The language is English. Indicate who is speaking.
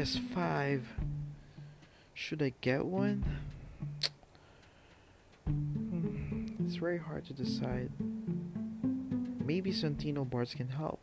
Speaker 1: PS5. Should I get one? Hmm, it's very hard to decide. Maybe Santino boards can help.